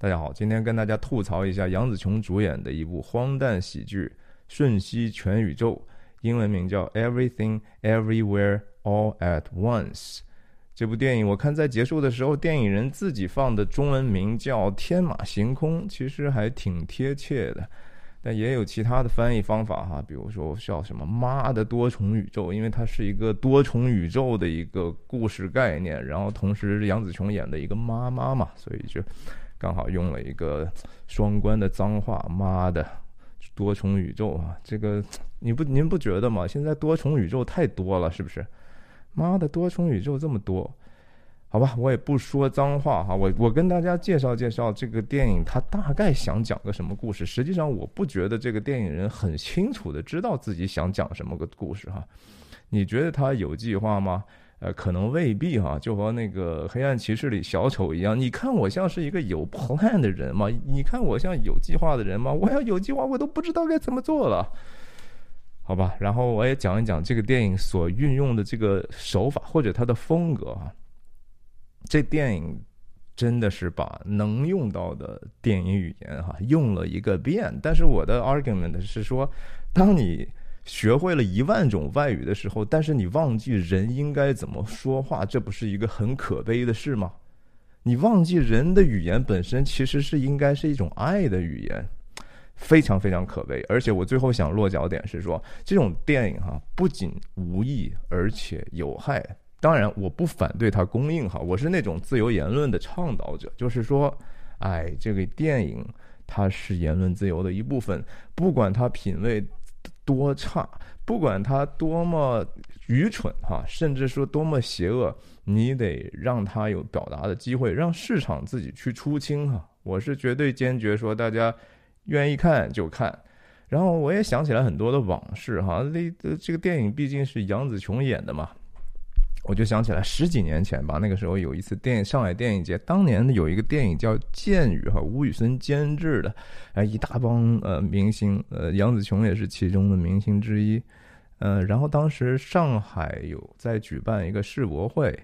大家好，今天跟大家吐槽一下杨紫琼主演的一部荒诞喜剧《瞬息全宇宙》，英文名叫《Everything Everywhere All at Once》。这部电影我看在结束的时候，电影人自己放的中文名叫《天马行空》，其实还挺贴切的。但也有其他的翻译方法哈，比如说叫什么“妈的多重宇宙”，因为它是一个多重宇宙的一个故事概念，然后同时杨紫琼演的一个妈妈嘛，所以就。刚好用了一个双关的脏话，妈的，多重宇宙啊！这个你不您不觉得吗？现在多重宇宙太多了，是不是？妈的，多重宇宙这么多，好吧，我也不说脏话哈。我我跟大家介绍介绍这个电影，它大概想讲个什么故事。实际上，我不觉得这个电影人很清楚的知道自己想讲什么个故事哈。你觉得他有计划吗？呃，可能未必哈，就和那个《黑暗骑士》里小丑一样。你看我像是一个有 plan 的人吗？你看我像有计划的人吗？我要有计划，我都不知道该怎么做了，好吧？然后我也讲一讲这个电影所运用的这个手法或者它的风格啊。这电影真的是把能用到的电影语言哈用了一个遍。但是我的 argument 是说，当你学会了一万种外语的时候，但是你忘记人应该怎么说话，这不是一个很可悲的事吗？你忘记人的语言本身其实是应该是一种爱的语言，非常非常可悲。而且我最后想落脚点是说，这种电影哈不仅无益，而且有害。当然，我不反对它公映哈，我是那种自由言论的倡导者，就是说，哎，这个电影它是言论自由的一部分，不管它品味。多差，不管他多么愚蠢哈，甚至说多么邪恶，你得让他有表达的机会，让市场自己去出清哈。我是绝对坚决说，大家愿意看就看。然后我也想起来很多的往事哈，这这个电影毕竟是杨紫琼演的嘛。我就想起来十几年前吧，那个时候有一次电影上海电影节，当年有一个电影叫《剑雨》哈，吴宇森监制的，哎，一大帮呃明星，呃，杨紫琼也是其中的明星之一，呃，然后当时上海有在举办一个世博会，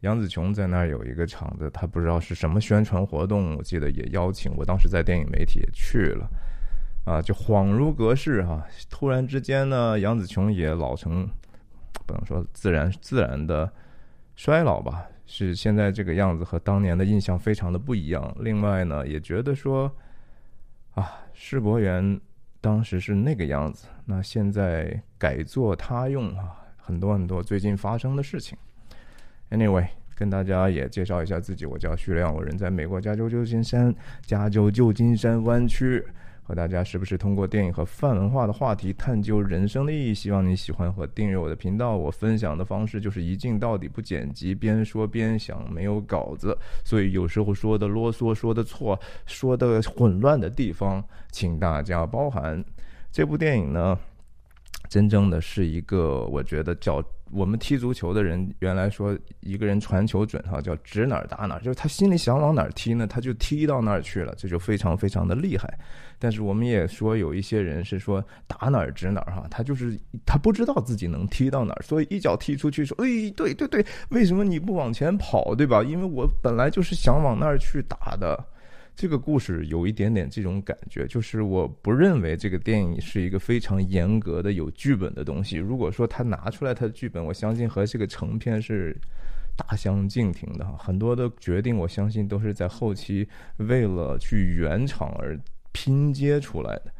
杨紫琼在那儿有一个场子，她不知道是什么宣传活动，我记得也邀请我，当时在电影媒体也去了，啊，就恍如隔世哈，突然之间呢，杨紫琼也老成。不能说自然自然的衰老吧，是现在这个样子和当年的印象非常的不一样。另外呢，也觉得说啊，世博园当时是那个样子，那现在改作他用啊，很多很多最近发生的事情。Anyway，跟大家也介绍一下自己，我叫徐亮，我人在美国加州旧金山，加州旧金山湾区。和大家是不是通过电影和泛文化的话题探究人生的意义，希望你喜欢和订阅我的频道。我分享的方式就是一镜到底，不剪辑，边说边想，没有稿子，所以有时候说的啰嗦、说的错、说的混乱的地方，请大家包涵。这部电影呢，真正的是一个，我觉得叫。我们踢足球的人原来说一个人传球准哈，叫指哪儿打哪儿，就是他心里想往哪儿踢呢，他就踢到那儿去了，这就非常非常的厉害。但是我们也说有一些人是说打哪儿指哪儿哈，他就是他不知道自己能踢到哪儿，所以一脚踢出去说，哎，对对对，为什么你不往前跑，对吧？因为我本来就是想往那儿去打的。这个故事有一点点这种感觉，就是我不认为这个电影是一个非常严格的有剧本的东西。如果说他拿出来他的剧本，我相信和这个成片是大相径庭的哈。很多的决定，我相信都是在后期为了去圆场而拼接出来的。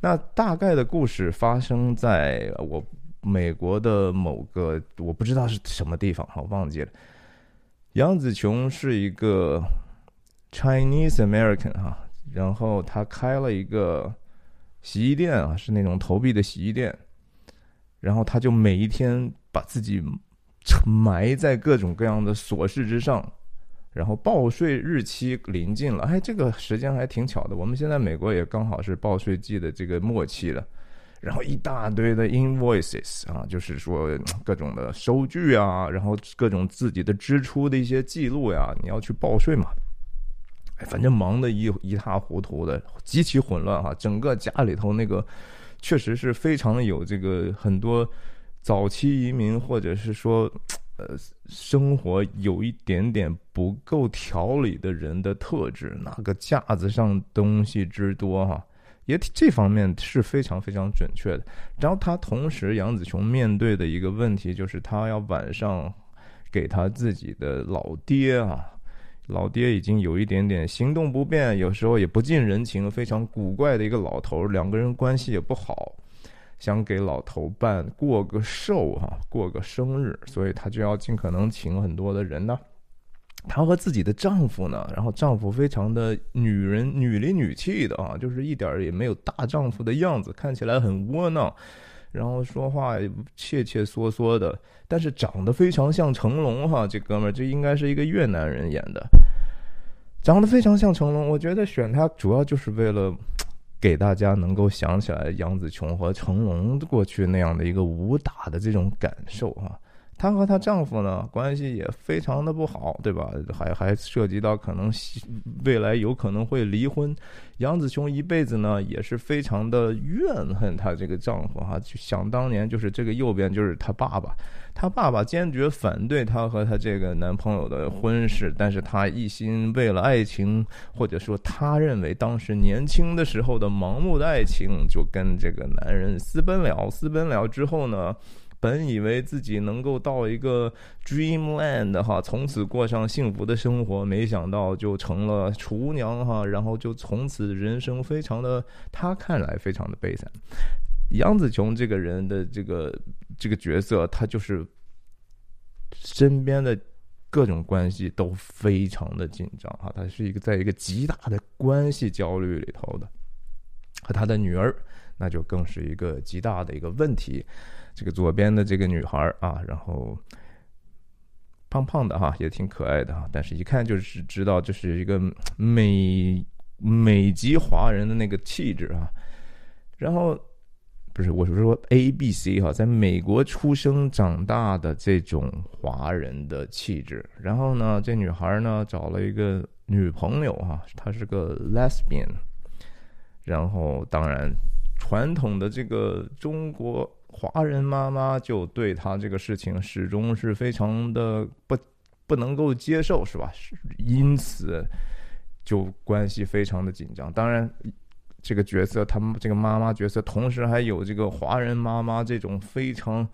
那大概的故事发生在我美国的某个我不知道是什么地方哈，忘记了。杨紫琼是一个。Chinese American 哈，然后他开了一个洗衣店啊，是那种投币的洗衣店，然后他就每一天把自己埋在各种各样的琐事之上，然后报税日期临近了，哎，这个时间还挺巧的，我们现在美国也刚好是报税季的这个末期了，然后一大堆的 invoices 啊，就是说各种的收据啊，然后各种自己的支出的一些记录呀，你要去报税嘛。哎，反正忙得一一塌糊涂的，极其混乱哈。整个家里头那个，确实是非常的有这个很多早期移民或者是说呃，生活有一点点不够条理的人的特质，那个架子上东西之多哈，也这方面是非常非常准确的。然后他同时，杨子琼面对的一个问题就是，他要晚上给他自己的老爹啊，老爹已经有一点点行动不便，有时候也不近人情，非常古怪的一个老头，两个人关系也不好。想给老头办过个寿哈，过个生日，所以她就要尽可能请很多的人呢。她和自己的丈夫呢，然后丈夫非常的女人女里女气的啊，就是一点儿也没有大丈夫的样子，看起来很窝囊，然后说话怯怯缩缩的，但是长得非常像成龙哈，这哥们儿这应该是一个越南人演的，长得非常像成龙，我觉得选他主要就是为了。给大家能够想起来杨紫琼和成龙过去那样的一个武打的这种感受哈，她和她丈夫呢关系也非常的不好，对吧？还还涉及到可能未来有可能会离婚。杨子琼一辈子呢也是非常的怨恨她这个丈夫哈，就想当年就是这个右边就是她爸爸。她爸爸坚决反对她和她这个男朋友的婚事，但是她一心为了爱情，或者说她认为当时年轻的时候的盲目的爱情，就跟这个男人私奔了。私奔了之后呢，本以为自己能够到一个 dreamland 哈，从此过上幸福的生活，没想到就成了厨娘哈，然后就从此人生非常的，他看来非常的悲惨。杨紫琼这个人的这个这个角色，他就是身边的各种关系都非常的紧张啊，他是一个在一个极大的关系焦虑里头的，和他的女儿那就更是一个极大的一个问题。这个左边的这个女孩啊，然后胖胖的哈，也挺可爱的哈，但是一看就是知道这是一个美美籍华人的那个气质啊，然后。不是，我是说 A B C 哈，在美国出生长大的这种华人的气质。然后呢，这女孩呢找了一个女朋友哈，她是个 lesbian。然后，当然，传统的这个中国华人妈妈就对她这个事情始终是非常的不不能够接受，是吧？因此，就关系非常的紧张。当然。这个角色，他们这个妈妈角色，同时还有这个华人妈妈这种非常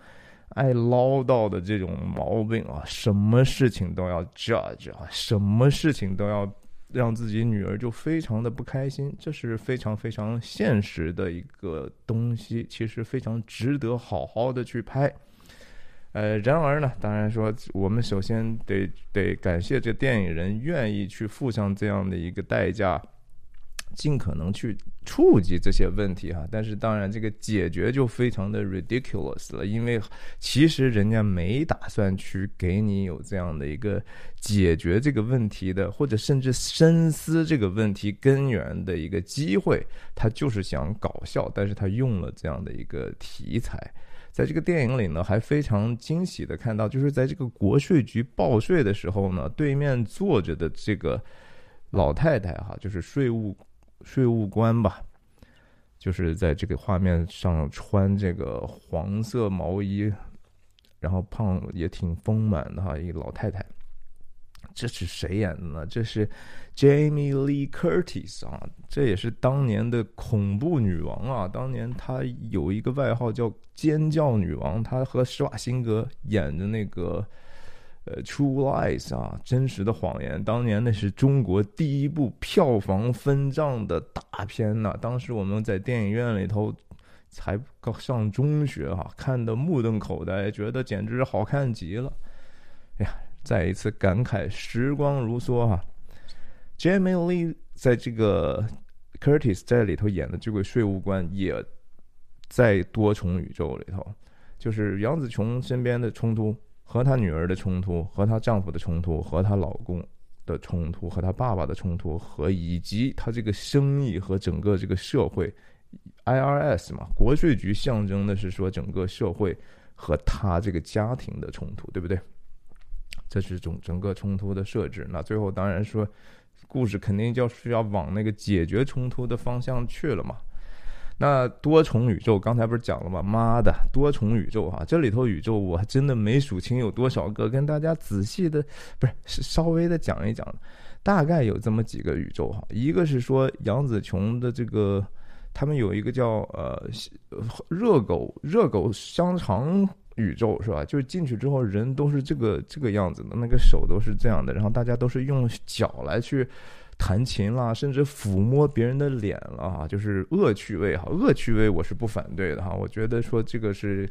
爱唠叨的这种毛病啊，什么事情都要 judge 啊，什么事情都要让自己女儿就非常的不开心，这是非常非常现实的一个东西，其实非常值得好好的去拍。呃，然而呢，当然说，我们首先得得感谢这电影人愿意去付上这样的一个代价。尽可能去触及这些问题哈，但是当然这个解决就非常的 ridiculous 了，因为其实人家没打算去给你有这样的一个解决这个问题的，或者甚至深思这个问题根源的一个机会，他就是想搞笑，但是他用了这样的一个题材，在这个电影里呢，还非常惊喜的看到，就是在这个国税局报税的时候呢，对面坐着的这个老太太哈，就是税务。税务官吧，就是在这个画面上穿这个黄色毛衣，然后胖也挺丰满的哈，一个老太太。这是谁演的呢？这是 Jamie Lee Curtis 啊，这也是当年的恐怖女王啊。当年她有一个外号叫“尖叫女王”，她和施瓦辛格演的那个。呃，True Lies 啊，真实的谎言。当年那是中国第一部票房分账的大片呐。当时我们在电影院里头才刚上中学哈，看的目瞪口呆，觉得简直好看极了。哎呀，再一次感慨时光如梭哈。Jamie Lee 在这个 Curtis 在里头演的这个税务官，也在多重宇宙里头，就是杨紫琼身边的冲突。和她女儿的冲突，和她丈夫的冲突，和她老公的冲突，和她爸爸的冲突，和以及她这个生意和整个这个社会，IRS 嘛，国税局象征的是说整个社会和她这个家庭的冲突，对不对？这是种整个冲突的设置。那最后当然说，故事肯定就是要往那个解决冲突的方向去了嘛。那多重宇宙刚才不是讲了吗？妈的，多重宇宙哈，这里头宇宙我真的没数清有多少个，跟大家仔细的不是是稍微的讲一讲，大概有这么几个宇宙哈。一个是说杨紫琼的这个，他们有一个叫呃热狗热狗香肠宇宙是吧？就是进去之后人都是这个这个样子的，那个手都是这样的，然后大家都是用脚来去。弹琴啦，甚至抚摸别人的脸了哈，就是恶趣味哈，恶趣味我是不反对的哈。我觉得说这个是，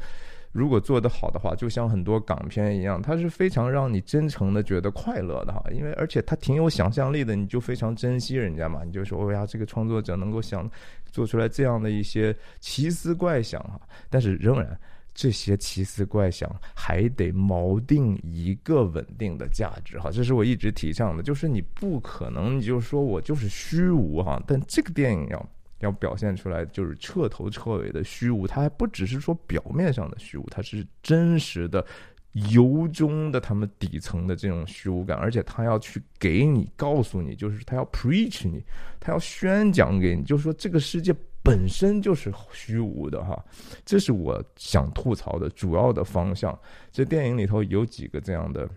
如果做得好的话，就像很多港片一样，它是非常让你真诚的觉得快乐的哈。因为而且它挺有想象力的，你就非常珍惜人家嘛，你就说哎呀，这个创作者能够想做出来这样的一些奇思怪想哈，但是仍然。这些奇思怪想还得锚定一个稳定的价值哈，这是我一直提倡的，就是你不可能你就说我就是虚无哈，但这个电影要要表现出来就是彻头彻尾的虚无，它还不只是说表面上的虚无，它是真实的、由衷的他们底层的这种虚无感，而且他要去给你告诉你，就是他要 preach 你，他要宣讲给你，就是说这个世界。本身就是虚无的哈，这是我想吐槽的主要的方向。这电影里头有几个这样的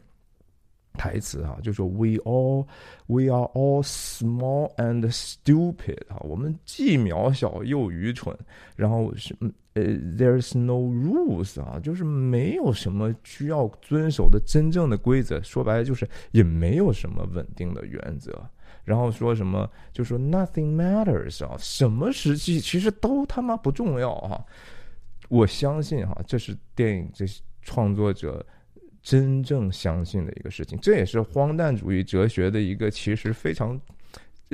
台词哈，就说 “We all, we are all small and stupid” 啊，我们既渺小又愚蠢。然后是呃，“There's no rules” 啊，就是没有什么需要遵守的真正的规则。说白了就是也没有什么稳定的原则。然后说什么？就说 nothing matters 啊，什么实际其实都他妈不重要哈。我相信哈，这是电影这创作者真正相信的一个事情，这也是荒诞主义哲学的一个其实非常。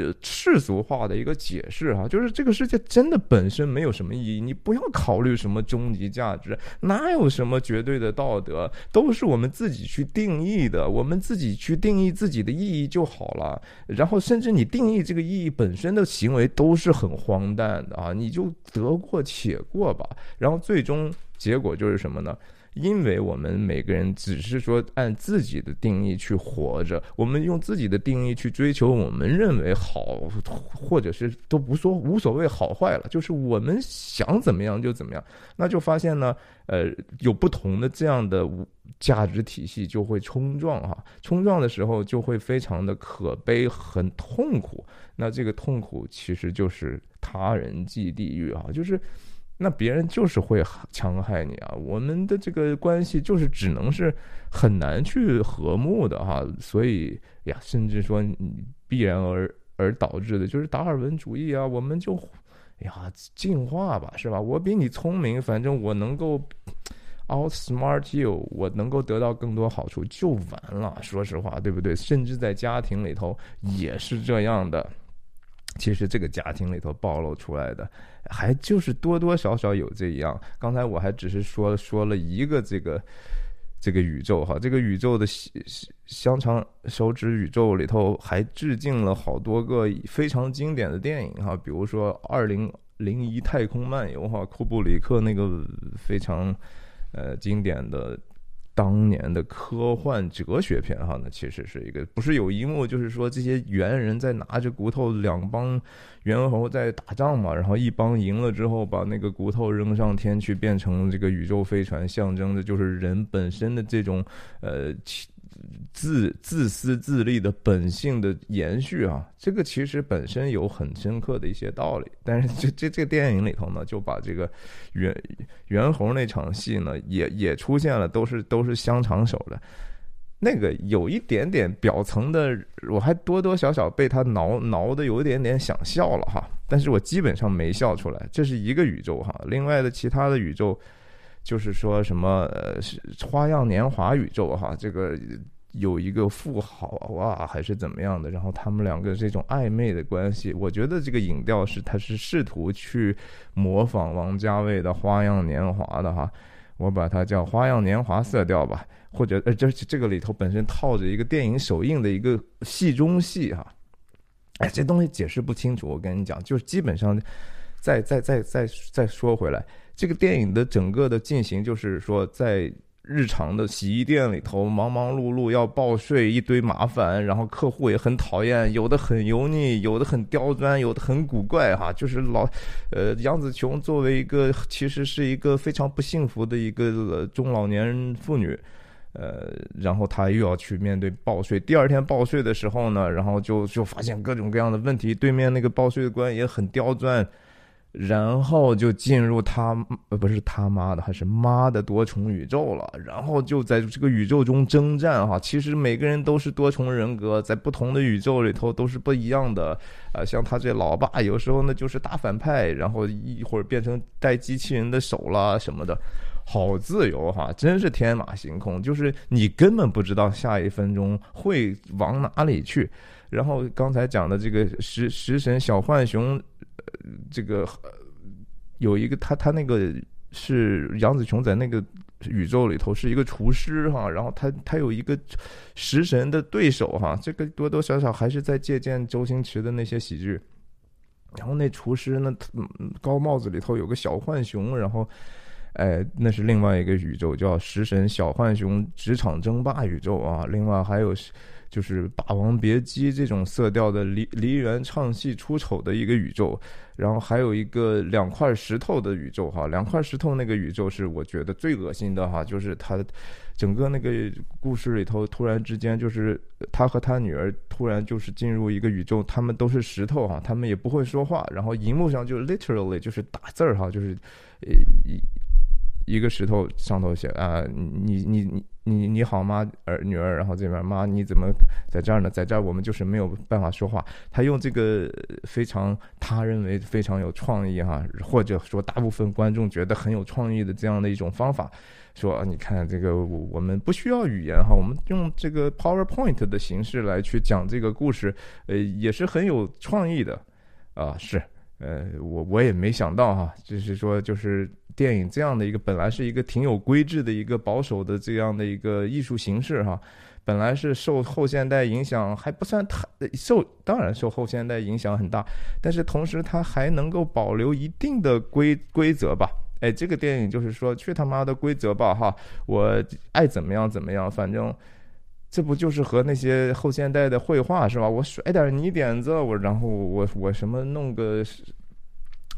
呃，世俗化的一个解释哈，就是这个世界真的本身没有什么意义，你不要考虑什么终极价值，哪有什么绝对的道德，都是我们自己去定义的，我们自己去定义自己的意义就好了。然后，甚至你定义这个意义本身的行为都是很荒诞的啊，你就得过且过吧。然后，最终结果就是什么呢？因为我们每个人只是说按自己的定义去活着，我们用自己的定义去追求我们认为好，或者是都不说无所谓好坏了，就是我们想怎么样就怎么样，那就发现呢，呃，有不同的这样的价值体系就会冲撞哈，冲撞的时候就会非常的可悲，很痛苦。那这个痛苦其实就是他人即地狱啊，就是。那别人就是会戕害你啊！我们的这个关系就是只能是很难去和睦的哈，所以呀，甚至说你必然而而导致的就是达尔文主义啊，我们就呀进化吧，是吧？我比你聪明，反正我能够 outsmart you，我能够得到更多好处就完了。说实话，对不对？甚至在家庭里头也是这样的。其实这个家庭里头暴露出来的，还就是多多少少有这样。刚才我还只是说说了一个这个这个宇宙哈，这个宇宙的香肠手指宇宙里头还致敬了好多个非常经典的电影哈，比如说《二零零一太空漫游》哈，库布里克那个非常呃经典的。当年的科幻哲学片哈，那其实是一个不是有一幕，就是说这些猿人在拿着骨头，两帮猿猴在打仗嘛，然后一帮赢了之后，把那个骨头扔上天去，变成这个宇宙飞船，象征的就是人本身的这种呃。自自私自利的本性的延续啊，这个其实本身有很深刻的一些道理。但是这这这个电影里头呢，就把这个袁袁弘那场戏呢，也也出现了，都是都是香肠手的，那个有一点点表层的，我还多多少少被他挠挠的有一点点想笑了哈，但是我基本上没笑出来。这是一个宇宙哈，另外的其他的宇宙。就是说什么呃，花样年华宇宙哈，这个有一个富豪啊，还是怎么样的？然后他们两个这种暧昧的关系，我觉得这个影调是他是试图去模仿王家卫的花样年华的哈，我把它叫花样年华色调吧，或者呃，这这个里头本身套着一个电影首映的一个戏中戏哈，哎，这东西解释不清楚，我跟你讲，就是基本上再再再再再说回来。这个电影的整个的进行，就是说，在日常的洗衣店里头忙忙碌碌要报税，一堆麻烦，然后客户也很讨厌，有的很油腻，有的很刁钻，有的很古怪哈。就是老，呃，杨紫琼作为一个其实是一个非常不幸福的一个中老年妇女，呃，然后她又要去面对报税。第二天报税的时候呢，然后就就发现各种各样的问题，对面那个报税的官也很刁钻。然后就进入他呃不是他妈的还是妈的多重宇宙了，然后就在这个宇宙中征战哈。其实每个人都是多重人格，在不同的宇宙里头都是不一样的。啊，像他这老爸有时候呢就是大反派，然后一会儿变成带机器人的手了什么的，好自由哈，真是天马行空，就是你根本不知道下一分钟会往哪里去。然后刚才讲的这个食食神小浣熊。这个有一个他他那个是杨紫琼在那个宇宙里头是一个厨师哈，然后他他有一个食神的对手哈，这个多多少少还是在借鉴周星驰的那些喜剧。然后那厨师呢，高帽子里头有个小浣熊，然后哎，那是另外一个宇宙叫食神小浣熊职场争霸宇宙啊。另外还有。就是《霸王别姬》这种色调的梨梨园唱戏出丑的一个宇宙，然后还有一个两块石头的宇宙哈，两块石头那个宇宙是我觉得最恶心的哈，就是他整个那个故事里头突然之间就是他和他女儿突然就是进入一个宇宙，他们都是石头哈，他们也不会说话，然后荧幕上就 literally 就是打字儿哈，就是呃一个石头上头写啊你你你。你你好吗，儿女儿？然后这边妈，你怎么在这儿呢？在这儿我们就是没有办法说话。他用这个非常他认为非常有创意哈，或者说大部分观众觉得很有创意的这样的一种方法，说你看这个我们不需要语言哈，我们用这个 PowerPoint 的形式来去讲这个故事，呃，也是很有创意的啊。是，呃，我我也没想到哈，就是说就是。电影这样的一个本来是一个挺有规制的一个保守的这样的一个艺术形式哈，本来是受后现代影响还不算太受，当然受后现代影响很大，但是同时它还能够保留一定的规规则吧？哎，这个电影就是说去他妈的规则吧哈，我爱怎么样怎么样，反正这不就是和那些后现代的绘画是吧？我甩点泥点子，我然后我我什么弄个。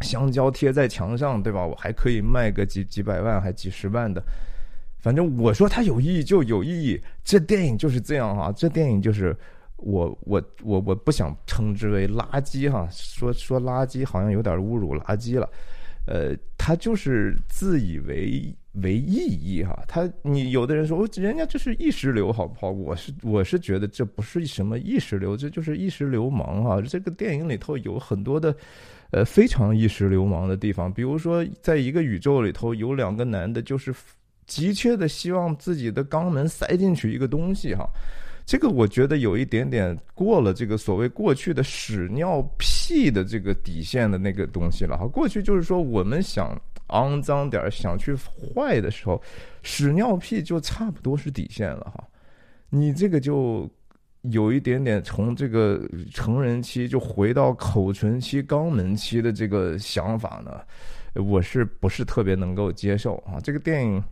香蕉贴在墙上，对吧？我还可以卖个几几百万，还几十万的。反正我说它有意义就有意义。这电影就是这样哈，这电影就是我我我我不想称之为垃圾哈，说说垃圾好像有点侮辱垃圾了。呃，他就是自以为为意义哈。他你有的人说，人家这是意识流，好不好？我是我是觉得这不是什么意识流，这就是意识流氓哈。这个电影里头有很多的。呃，非常意识流氓的地方，比如说，在一个宇宙里头，有两个男的，就是急切的希望自己的肛门塞进去一个东西，哈，这个我觉得有一点点过了这个所谓过去的屎尿屁的这个底线的那个东西了，哈，过去就是说我们想肮脏点儿想去坏的时候，屎尿屁就差不多是底线了，哈，你这个就。有一点点从这个成人期就回到口唇期、肛门期的这个想法呢，我是不是特别能够接受啊？这个电影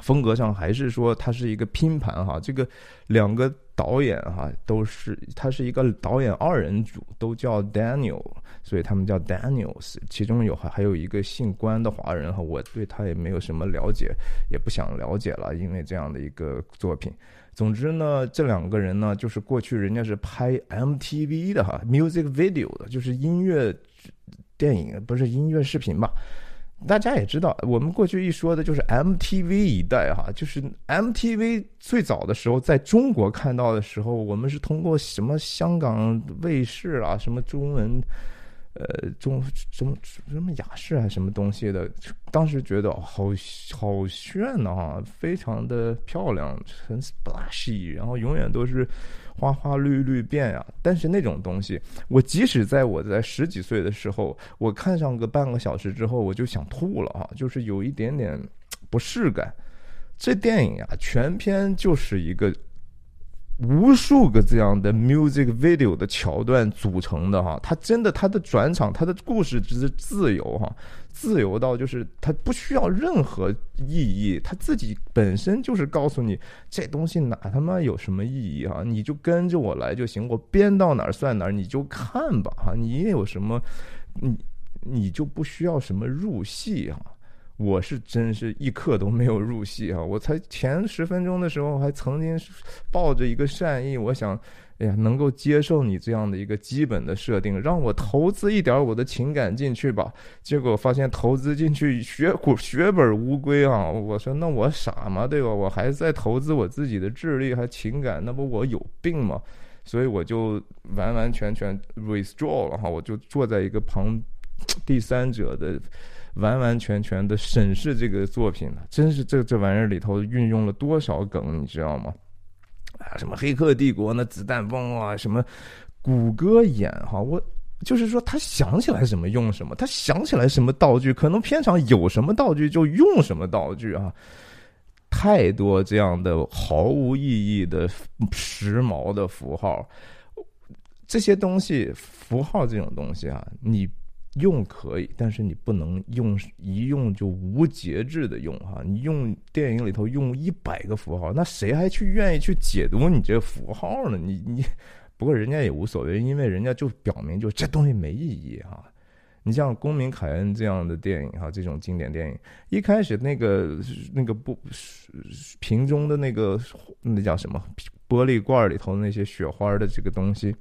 风格上还是说它是一个拼盘哈，这个两个导演哈都是，他是一个导演二人组，都叫 Daniel，所以他们叫 Daniels，其中有还还有一个姓关的华人哈，我对他也没有什么了解，也不想了解了，因为这样的一个作品。总之呢，这两个人呢，就是过去人家是拍 MTV 的哈，music video 的，就是音乐电影，不是音乐视频吧？大家也知道，我们过去一说的就是 MTV 一代哈，就是 MTV 最早的时候在中国看到的时候，我们是通过什么香港卫视啊，什么中文。呃，中什么什么雅士啊，什么东西的？当时觉得好好炫呐，哈，非常的漂亮，很 splashy，然后永远都是花花绿绿变呀。但是那种东西，我即使在我在十几岁的时候，我看上个半个小时之后，我就想吐了哈，就是有一点点不适感。这电影呀，全篇就是一个无数个这样的 music video 的桥段组成的哈，它真的它的转场，它的故事只是自由哈，自由到就是它不需要任何意义，它自己本身就是告诉你这东西哪他妈有什么意义哈，你就跟着我来就行，我编到哪儿算哪儿，你就看吧哈，你有什么你你就不需要什么入戏哈。我是真是一刻都没有入戏啊！我才前十分钟的时候还曾经抱着一个善意，我想，哎呀，能够接受你这样的一个基本的设定，让我投资一点我的情感进去吧。结果发现投资进去血血本无归啊！我说那我傻吗？对吧？我还在投资我自己的智力还情感，那不我有病吗？所以我就完完全全 withdraw 了哈，我就坐在一个旁第三者的。完完全全的审视这个作品了，真是这这玩意儿里头运用了多少梗，你知道吗？啊，什么《黑客帝国》那子弹崩啊，什么谷歌眼哈，我就是说他想起来什么用什么，他想起来什么道具，可能片场有什么道具就用什么道具啊，太多这样的毫无意义的时髦的符号，这些东西符号这种东西啊，你。用可以，但是你不能用一用就无节制的用哈。你用电影里头用一百个符号，那谁还去愿意去解读你这符号呢？你你，不过人家也无所谓，因为人家就表明就这东西没意义哈。你像《公民凯恩》这样的电影哈，这种经典电影，一开始那个那个不瓶中的那个那叫什么玻璃罐里头那些雪花的这个东西。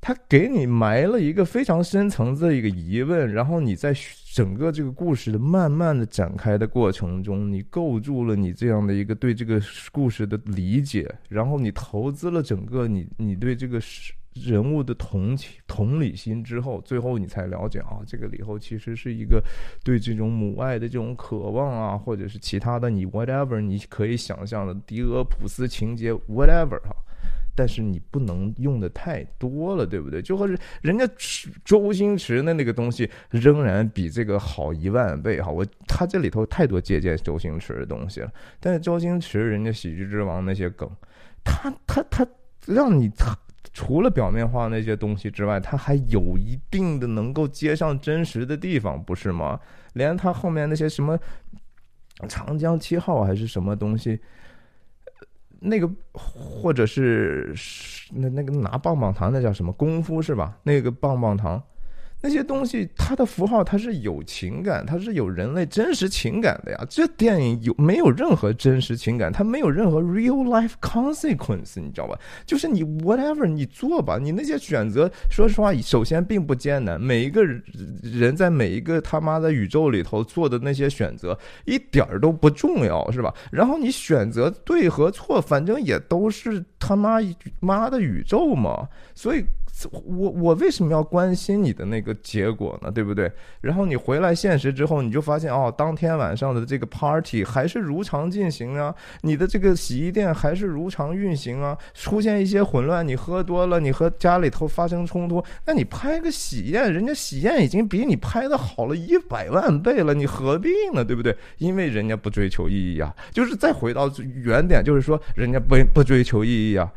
他给你埋了一个非常深层次的一个疑问，然后你在整个这个故事的慢慢的展开的过程中，你构筑了你这样的一个对这个故事的理解，然后你投资了整个你你对这个人物的同情同理心之后，最后你才了解啊，这个里头其实是一个对这种母爱的这种渴望啊，或者是其他的你 whatever 你可以想象的狄俄普斯情节 whatever 哈。但是你不能用的太多了，对不对？就和是人家周星驰的那个东西，仍然比这个好一万倍哈。我他这里头太多借鉴周星驰的东西了。但是周星驰人家喜剧之王那些梗，他他他让你他除了表面化那些东西之外，他还有一定的能够接上真实的地方，不是吗？连他后面那些什么长江七号还是什么东西。那个，或者是那那个拿棒棒糖，那叫什么功夫是吧？那个棒棒糖。那些东西，它的符号它是有情感，它是有人类真实情感的呀。这电影有没有任何真实情感？它没有任何 real life consequence，你知道吧？就是你 whatever 你做吧，你那些选择，说实话，首先并不艰难。每一个人在每一个他妈的宇宙里头做的那些选择，一点儿都不重要，是吧？然后你选择对和错，反正也都是他妈妈的宇宙嘛，所以。我我为什么要关心你的那个结果呢？对不对？然后你回来现实之后，你就发现哦，当天晚上的这个 party 还是如常进行啊，你的这个洗衣店还是如常运行啊，出现一些混乱，你喝多了，你和家里头发生冲突，那你拍个喜宴，人家喜宴已经比你拍的好了一百万倍了，你何必呢？对不对？因为人家不追求意义啊，就是再回到原点，就是说人家不不追求意义啊。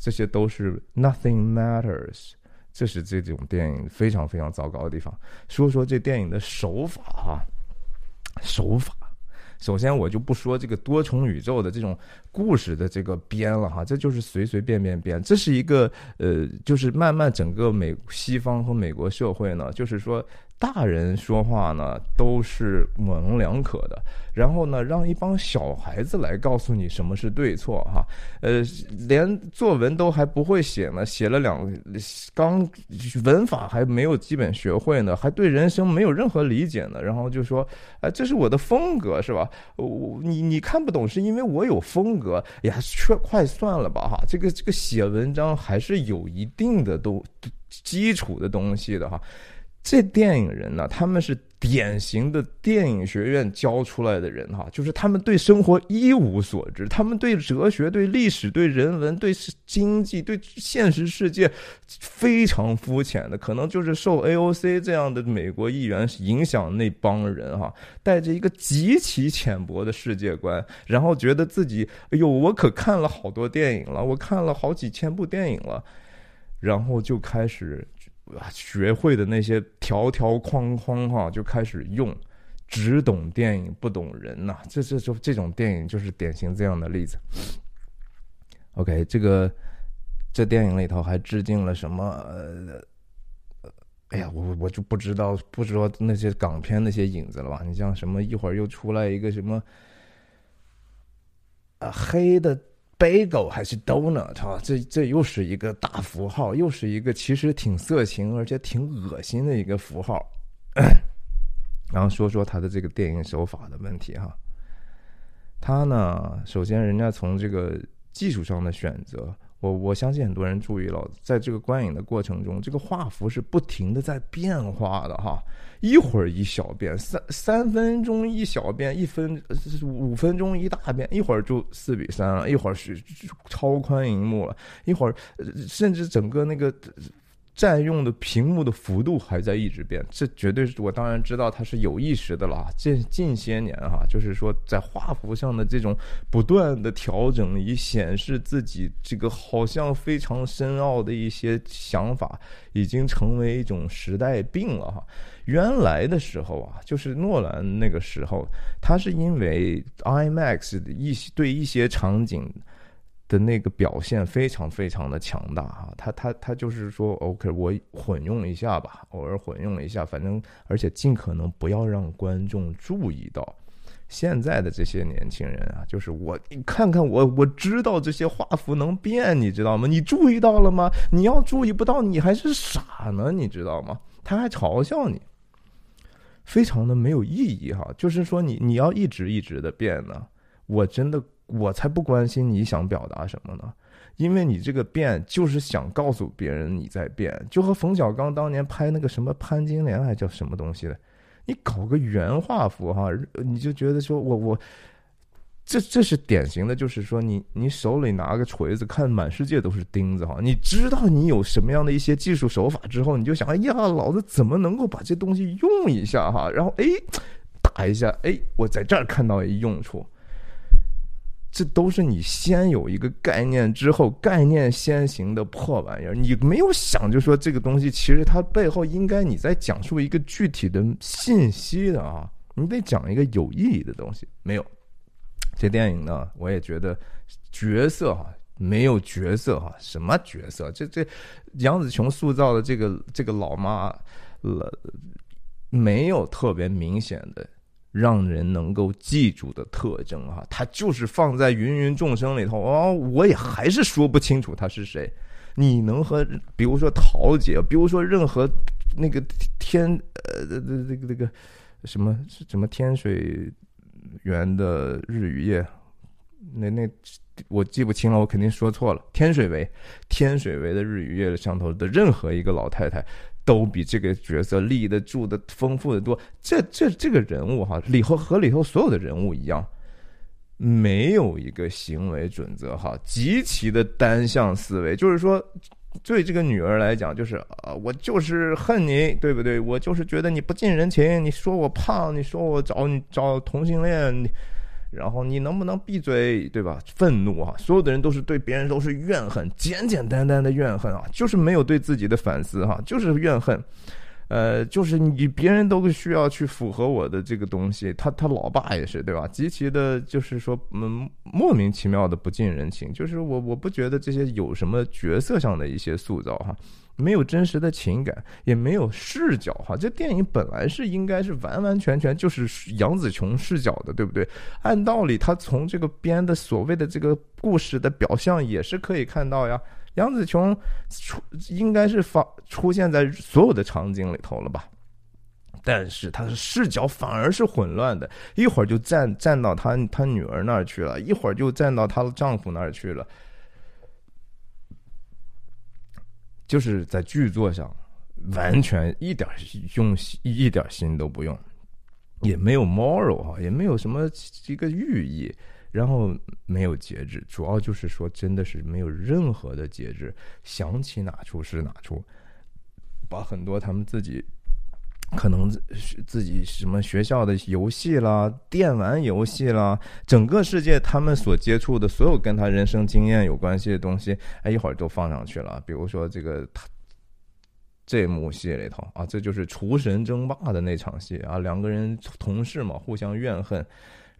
这些都是 nothing matters，这是这种电影非常非常糟糕的地方。说说这电影的手法哈，手法。首先我就不说这个多重宇宙的这种故事的这个编了哈，这就是随随便便编。这是一个呃，就是慢慢整个美西方和美国社会呢，就是说。大人说话呢都是模棱两可的，然后呢让一帮小孩子来告诉你什么是对错哈，呃，连作文都还不会写呢，写了两刚文法还没有基本学会呢，还对人生没有任何理解呢，然后就说，哎，这是我的风格是吧？我你你看不懂是因为我有风格。呀，却快算了吧哈，这个这个写文章还是有一定的都基础的东西的哈。这电影人呢，他们是典型的电影学院教出来的人哈，就是他们对生活一无所知，他们对哲学、对历史、对人文、对经济、对现实世界非常肤浅的，可能就是受 AOC 这样的美国议员影响那帮人哈，带着一个极其浅薄的世界观，然后觉得自己哎呦，我可看了好多电影了，我看了好几千部电影了，然后就开始。学会的那些条条框框哈，就开始用，只懂电影不懂人呐，这这就这种电影就是典型这样的例子。OK，这个这电影里头还致敬了什么？呃，哎呀，我我就不知道，不知道那些港片那些影子了吧？你像什么一会儿又出来一个什么啊黑的。Bagel 还是 donut 哈，这这又是一个大符号，又是一个其实挺色情而且挺恶心的一个符号。然后说说他的这个电影手法的问题哈，他呢，首先人家从这个技术上的选择。我我相信很多人注意了，在这个观影的过程中，这个画幅是不停的在变化的哈，一会儿一小变，三三分钟一小变，一分五分钟一大变，一会儿就四比三了，一会儿是超宽银幕了，一会儿甚至整个那个。占用的屏幕的幅度还在一直变，这绝对是我当然知道它是有意识的了。近近些年哈，就是说在画幅上的这种不断的调整，以显示自己这个好像非常深奥的一些想法，已经成为一种时代病了哈。原来的时候啊，就是诺兰那个时候，他是因为 IMAX 的一些对一些场景。的那个表现非常非常的强大哈，他他他就是说，OK，我混用一下吧，偶尔混用一下，反正而且尽可能不要让观众注意到。现在的这些年轻人啊，就是我，你看看我，我知道这些画幅能变，你知道吗？你注意到了吗？你要注意不到，你还是傻呢，你知道吗？他还嘲笑你，非常的没有意义哈。就是说，你你要一直一直的变呢，我真的。我才不关心你想表达什么呢，因为你这个变就是想告诉别人你在变，就和冯小刚当年拍那个什么潘金莲还叫什么东西的，你搞个原画幅哈，你就觉得说我我，这这是典型的，就是说你你手里拿个锤子，看满世界都是钉子哈，你知道你有什么样的一些技术手法之后，你就想，哎呀，老子怎么能够把这东西用一下哈，然后哎打一下，哎，我在这儿看到一用处。这都是你先有一个概念之后，概念先行的破玩意儿。你没有想，就说这个东西其实它背后应该你在讲述一个具体的信息的啊，你得讲一个有意义的东西。没有，这电影呢，我也觉得角色哈没有角色哈，什么角色？这这杨紫琼塑造的这个这个老妈了，没有特别明显的。让人能够记住的特征哈，他就是放在芸芸众生里头哦，我也还是说不清楚他是谁。你能和比如说桃姐，比如说任何那个天呃这这个这个什么什么天水园的日与夜，那那我记不清了，我肯定说错了。天水围天水围的日与夜上头的任何一个老太太。都比这个角色立得住的丰富的多。这这这个人物哈，里头和里头所有的人物一样，没有一个行为准则哈，极其的单向思维。就是说，对这个女儿来讲，就是啊，我就是恨你，对不对？我就是觉得你不近人情。你说我胖，你说我找你找同性恋。然后你能不能闭嘴，对吧？愤怒啊！所有的人都是对别人都是怨恨，简简单单的怨恨啊，就是没有对自己的反思哈，就是怨恨。呃，就是你别人都需要去符合我的这个东西，他他老爸也是对吧？极其的，就是说嗯，莫名其妙的不近人情，就是我我不觉得这些有什么角色上的一些塑造哈。没有真实的情感，也没有视角哈。这电影本来是应该是完完全全就是杨紫琼视角的，对不对？按道理，他从这个编的所谓的这个故事的表象也是可以看到呀。杨紫琼出应该是发出现在所有的场景里头了吧？但是他的视角反而是混乱的，一会儿就站站到他他女儿那儿去了，一会儿就站到她的丈夫那儿去了。就是在剧作上，完全一点用心一点心都不用，也没有 moral 啊，也没有什么一个寓意，然后没有节制，主要就是说真的是没有任何的节制，想起哪出是哪出，把很多他们自己。可能自己什么学校的游戏啦、电玩游戏啦，整个世界他们所接触的所有跟他人生经验有关系的东西，哎，一会儿都放上去了。比如说这个他这幕戏里头啊，这就是厨神争霸的那场戏啊，两个人同事嘛，互相怨恨。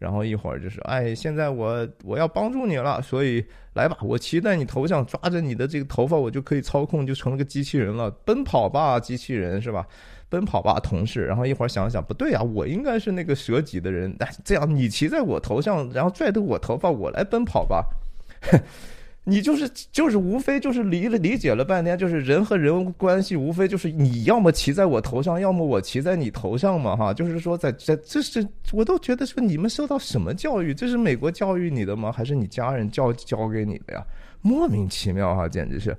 然后一会儿就是，哎，现在我我要帮助你了，所以来吧，我骑在你头上，抓着你的这个头发，我就可以操控，就成了个机器人了。奔跑吧，机器人，是吧？奔跑吧，同事。然后一会儿想想，不对啊，我应该是那个舍己的人。哎，这样你骑在我头上，然后拽着我头发，我来奔跑吧。你就是就是无非就是理了理解了半天，就是人和人关系无非就是你要么骑在我头上，要么我骑在你头上嘛，哈。就是说在在这是我都觉得说你们受到什么教育？这是美国教育你的吗？还是你家人教教给你的呀？莫名其妙哈，简直是。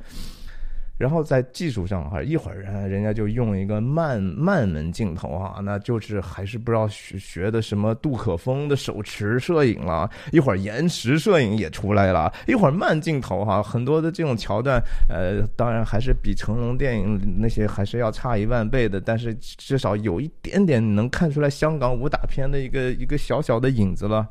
然后在技术上哈，一会儿人人家就用一个慢慢门镜头哈，那就是还是不知道学学的什么杜可风的手持摄影了。一会儿延时摄影也出来了，一会儿慢镜头哈，很多的这种桥段，呃，当然还是比成龙电影那些还是要差一万倍的，但是至少有一点点能看出来香港武打片的一个一个小小的影子了。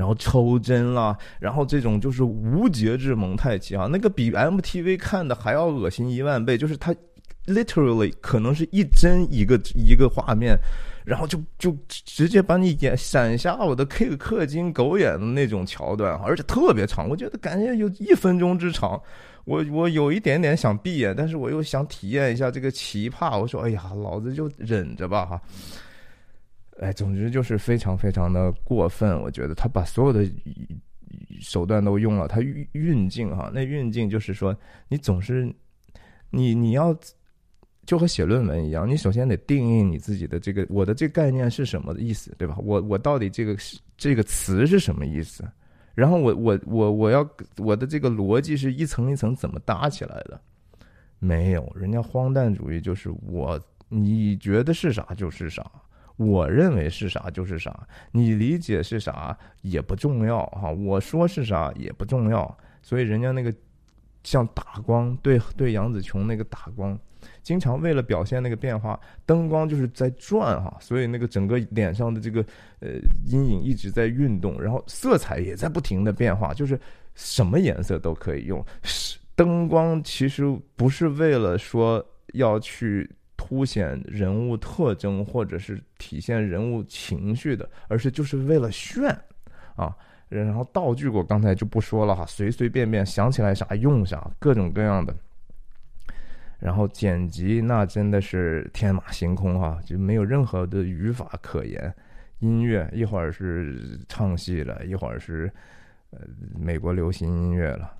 然后抽帧啦，然后这种就是无节制蒙太奇啊，那个比 MTV 看的还要恶心一万倍，就是它 literally 可能是一帧一个一个画面，然后就就直接把你眼闪瞎我的 K 氪金狗眼的那种桥段，而且特别长，我觉得感觉有一分钟之长，我我有一点点想闭眼，但是我又想体验一下这个奇葩，我说哎呀，老子就忍着吧哈。哎，总之就是非常非常的过分，我觉得他把所有的手段都用了，他运运镜哈，那运镜就是说，你总是你你要就和写论文一样，你首先得定义你自己的这个我的这概念是什么的意思，对吧？我我到底这个这个词是什么意思？然后我我我我要我的这个逻辑是一层一层怎么搭起来的？没有，人家荒诞主义就是我你觉得是啥就是啥。我认为是啥就是啥，你理解是啥也不重要哈。我说是啥也不重要，所以人家那个像打光，对对，杨紫琼那个打光，经常为了表现那个变化，灯光就是在转哈，所以那个整个脸上的这个呃阴影一直在运动，然后色彩也在不停的变化，就是什么颜色都可以用。是灯光其实不是为了说要去。凸显人物特征或者是体现人物情绪的，而是就是为了炫啊。然后道具我刚才就不说了哈，随随便便想起来啥用啥，各种各样的。然后剪辑那真的是天马行空哈，就没有任何的语法可言。音乐一会儿是唱戏了，一会儿是呃美国流行音乐了。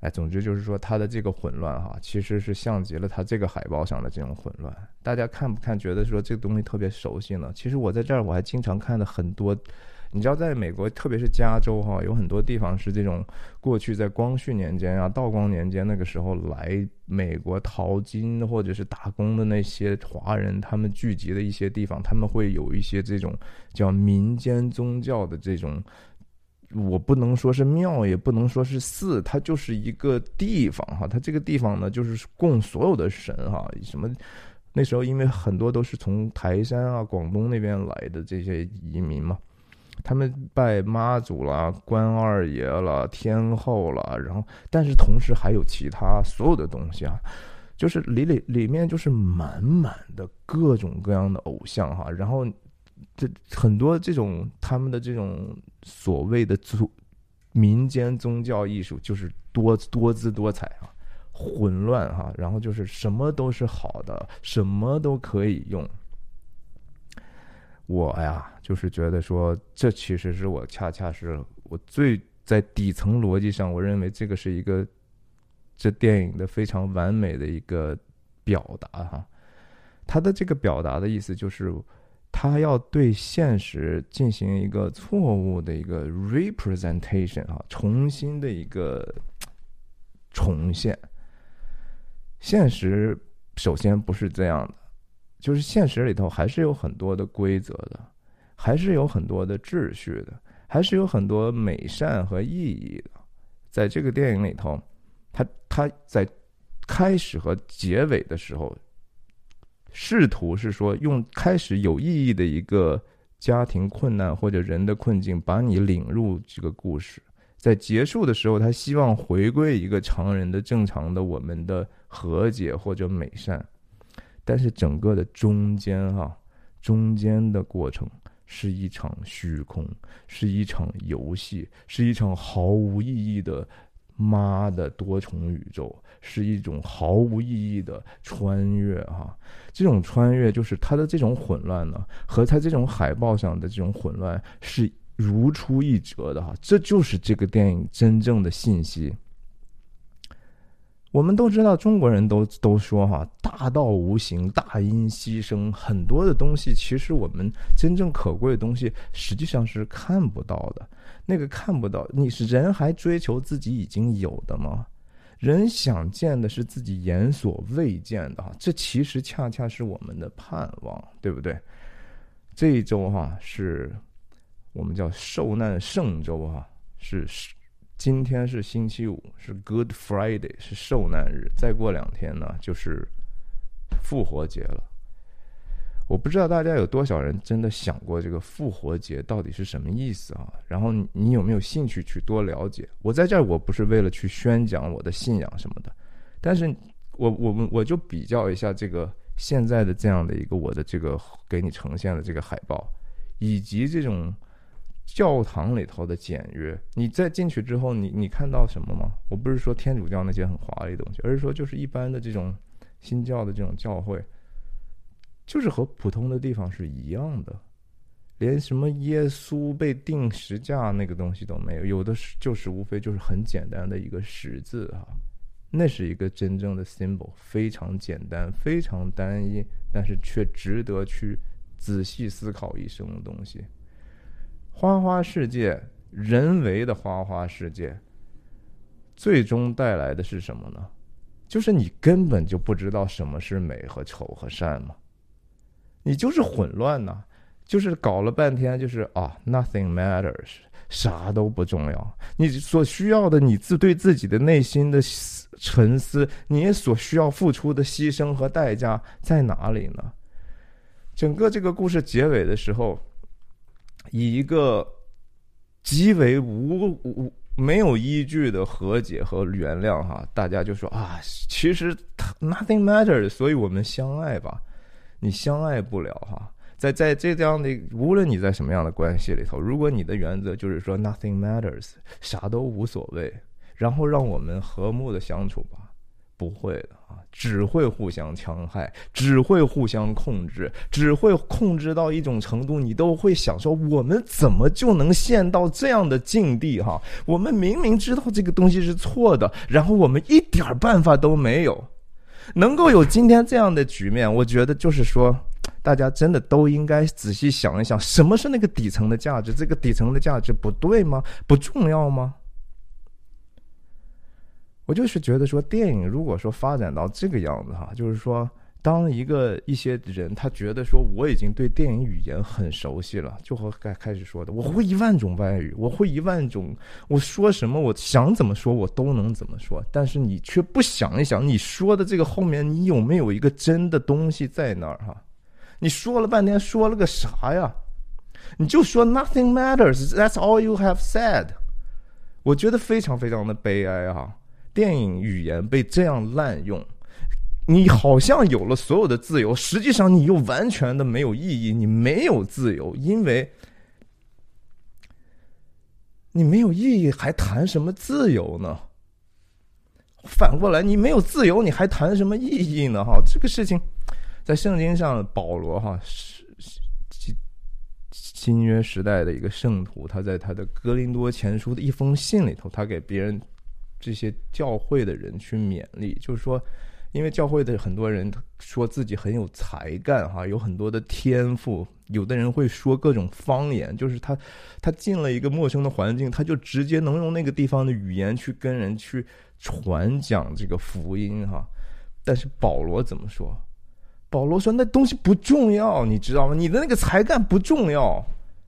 哎，总之就是说，它的这个混乱哈，其实是像极了它这个海报上的这种混乱。大家看不看？觉得说这个东西特别熟悉呢？其实我在这儿我还经常看的很多。你知道，在美国，特别是加州哈，有很多地方是这种过去在光绪年间啊、道光年间那个时候来美国淘金或者是打工的那些华人，他们聚集的一些地方，他们会有一些这种叫民间宗教的这种。我不能说是庙，也不能说是寺，它就是一个地方哈。它这个地方呢，就是供所有的神哈。什么？那时候因为很多都是从台山啊、广东那边来的这些移民嘛，他们拜妈祖啦、关二爷了、天后了，然后但是同时还有其他所有的东西啊，就是里里里面就是满满的各种各样的偶像哈，然后。这很多这种他们的这种所谓的宗民间宗教艺术，就是多多姿多彩啊，混乱哈，然后就是什么都是好的，什么都可以用。我呀，就是觉得说，这其实是我恰恰是我最在底层逻辑上，我认为这个是一个这电影的非常完美的一个表达哈。他的这个表达的意思就是。他要对现实进行一个错误的一个 representation 啊，重新的一个重现。现实首先不是这样的，就是现实里头还是有很多的规则的，还是有很多的秩序的，还是有很多美善和意义的。在这个电影里头，他他在开始和结尾的时候，试图是说用开始有意义的一个家庭困难或者人的困境，把你领入这个故事。在结束的时候，他希望回归一个常人的正常的我们的和解或者美善，但是整个的中间哈，中间的过程是一场虚空，是一场游戏，是一场毫无意义的妈的多重宇宙，是一种毫无意义的穿越哈。这种穿越就是它的这种混乱呢，和它这种海报上的这种混乱是。如出一辙的哈，这就是这个电影真正的信息。我们都知道，中国人都都说哈，大道无形，大音希声。很多的东西，其实我们真正可贵的东西，实际上是看不到的。那个看不到，你是人还追求自己已经有的吗？人想见的是自己眼所未见的哈，这其实恰恰是我们的盼望，对不对？这一周哈是。我们叫受难圣周啊，是今天是星期五，是 Good Friday，是受难日。再过两天呢，就是复活节了。我不知道大家有多少人真的想过这个复活节到底是什么意思啊？然后你有没有兴趣去多了解？我在这儿我不是为了去宣讲我的信仰什么的，但是我我们我就比较一下这个现在的这样的一个我的这个给你呈现的这个海报，以及这种。教堂里头的简约，你再进去之后，你你看到什么吗？我不是说天主教那些很华丽的东西，而是说就是一般的这种新教的这种教会，就是和普通的地方是一样的，连什么耶稣被钉十架那个东西都没有，有的是就是无非就是很简单的一个十字哈，那是一个真正的 symbol，非常简单，非常单一，但是却值得去仔细思考一生的东西。花花世界，人为的花花世界，最终带来的是什么呢？就是你根本就不知道什么是美和丑和善嘛，你就是混乱呐，就是搞了半天就是啊，nothing matters，啥都不重要。你所需要的，你自对自己的内心的沉思，你所需要付出的牺牲和代价在哪里呢？整个这个故事结尾的时候。以一个极为无无没有依据的和解和原谅哈，大家就说啊，其实 nothing matters，所以我们相爱吧。你相爱不了哈，在在这样的无论你在什么样的关系里头，如果你的原则就是说 nothing matters，啥都无所谓，然后让我们和睦的相处吧。不会的啊，只会互相戕害，只会互相控制，只会控制到一种程度，你都会想说：我们怎么就能陷到这样的境地？哈，我们明明知道这个东西是错的，然后我们一点办法都没有，能够有今天这样的局面，我觉得就是说，大家真的都应该仔细想一想，什么是那个底层的价值？这个底层的价值不对吗？不重要吗？我就是觉得说，电影如果说发展到这个样子哈，就是说，当一个一些人他觉得说，我已经对电影语言很熟悉了，就和开开始说的，我会一万种外语，我会一万种，我说什么，我想怎么说，我都能怎么说。但是你却不想一想，你说的这个后面，你有没有一个真的东西在那儿哈？你说了半天，说了个啥呀？你就说 nothing matters，that's all you have said。我觉得非常非常的悲哀哈。电影语言被这样滥用，你好像有了所有的自由，实际上你又完全的没有意义。你没有自由，因为你没有意义，还谈什么自由呢？反过来，你没有自由，你还谈什么意义呢？哈，这个事情在圣经上，保罗哈是新新约时代的一个圣徒，他在他的哥林多前书的一封信里头，他给别人。这些教会的人去勉励，就是说，因为教会的很多人说自己很有才干，哈，有很多的天赋。有的人会说各种方言，就是他他进了一个陌生的环境，他就直接能用那个地方的语言去跟人去传讲这个福音，哈。但是保罗怎么说？保罗说：“那东西不重要，你知道吗？你的那个才干不重要。”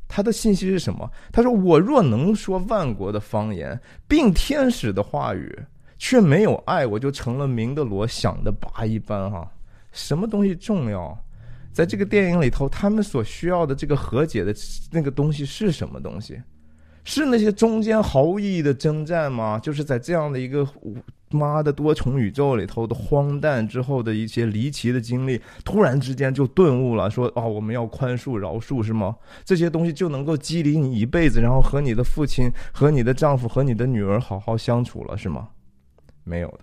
他的信息是什么？他说：“我若能说万国的方言，并天使的话语，却没有爱，我就成了明的罗想的拔一般。”哈，什么东西重要？在这个电影里头，他们所需要的这个和解的那个东西是什么东西？是那些中间毫无意义的征战吗？就是在这样的一个。妈的多重宇宙里头的荒诞之后的一些离奇的经历，突然之间就顿悟了，说啊，我们要宽恕饶恕是吗？这些东西就能够激励你一辈子，然后和你的父亲、和你的丈夫、和你的女儿好好相处了是吗？没有的。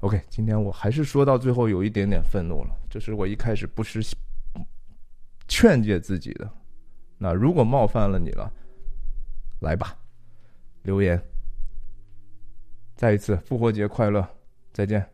OK，今天我还是说到最后有一点点愤怒了，这是我一开始不是劝诫自己的。那如果冒犯了你了，来吧，留言。再一次，复活节快乐！再见。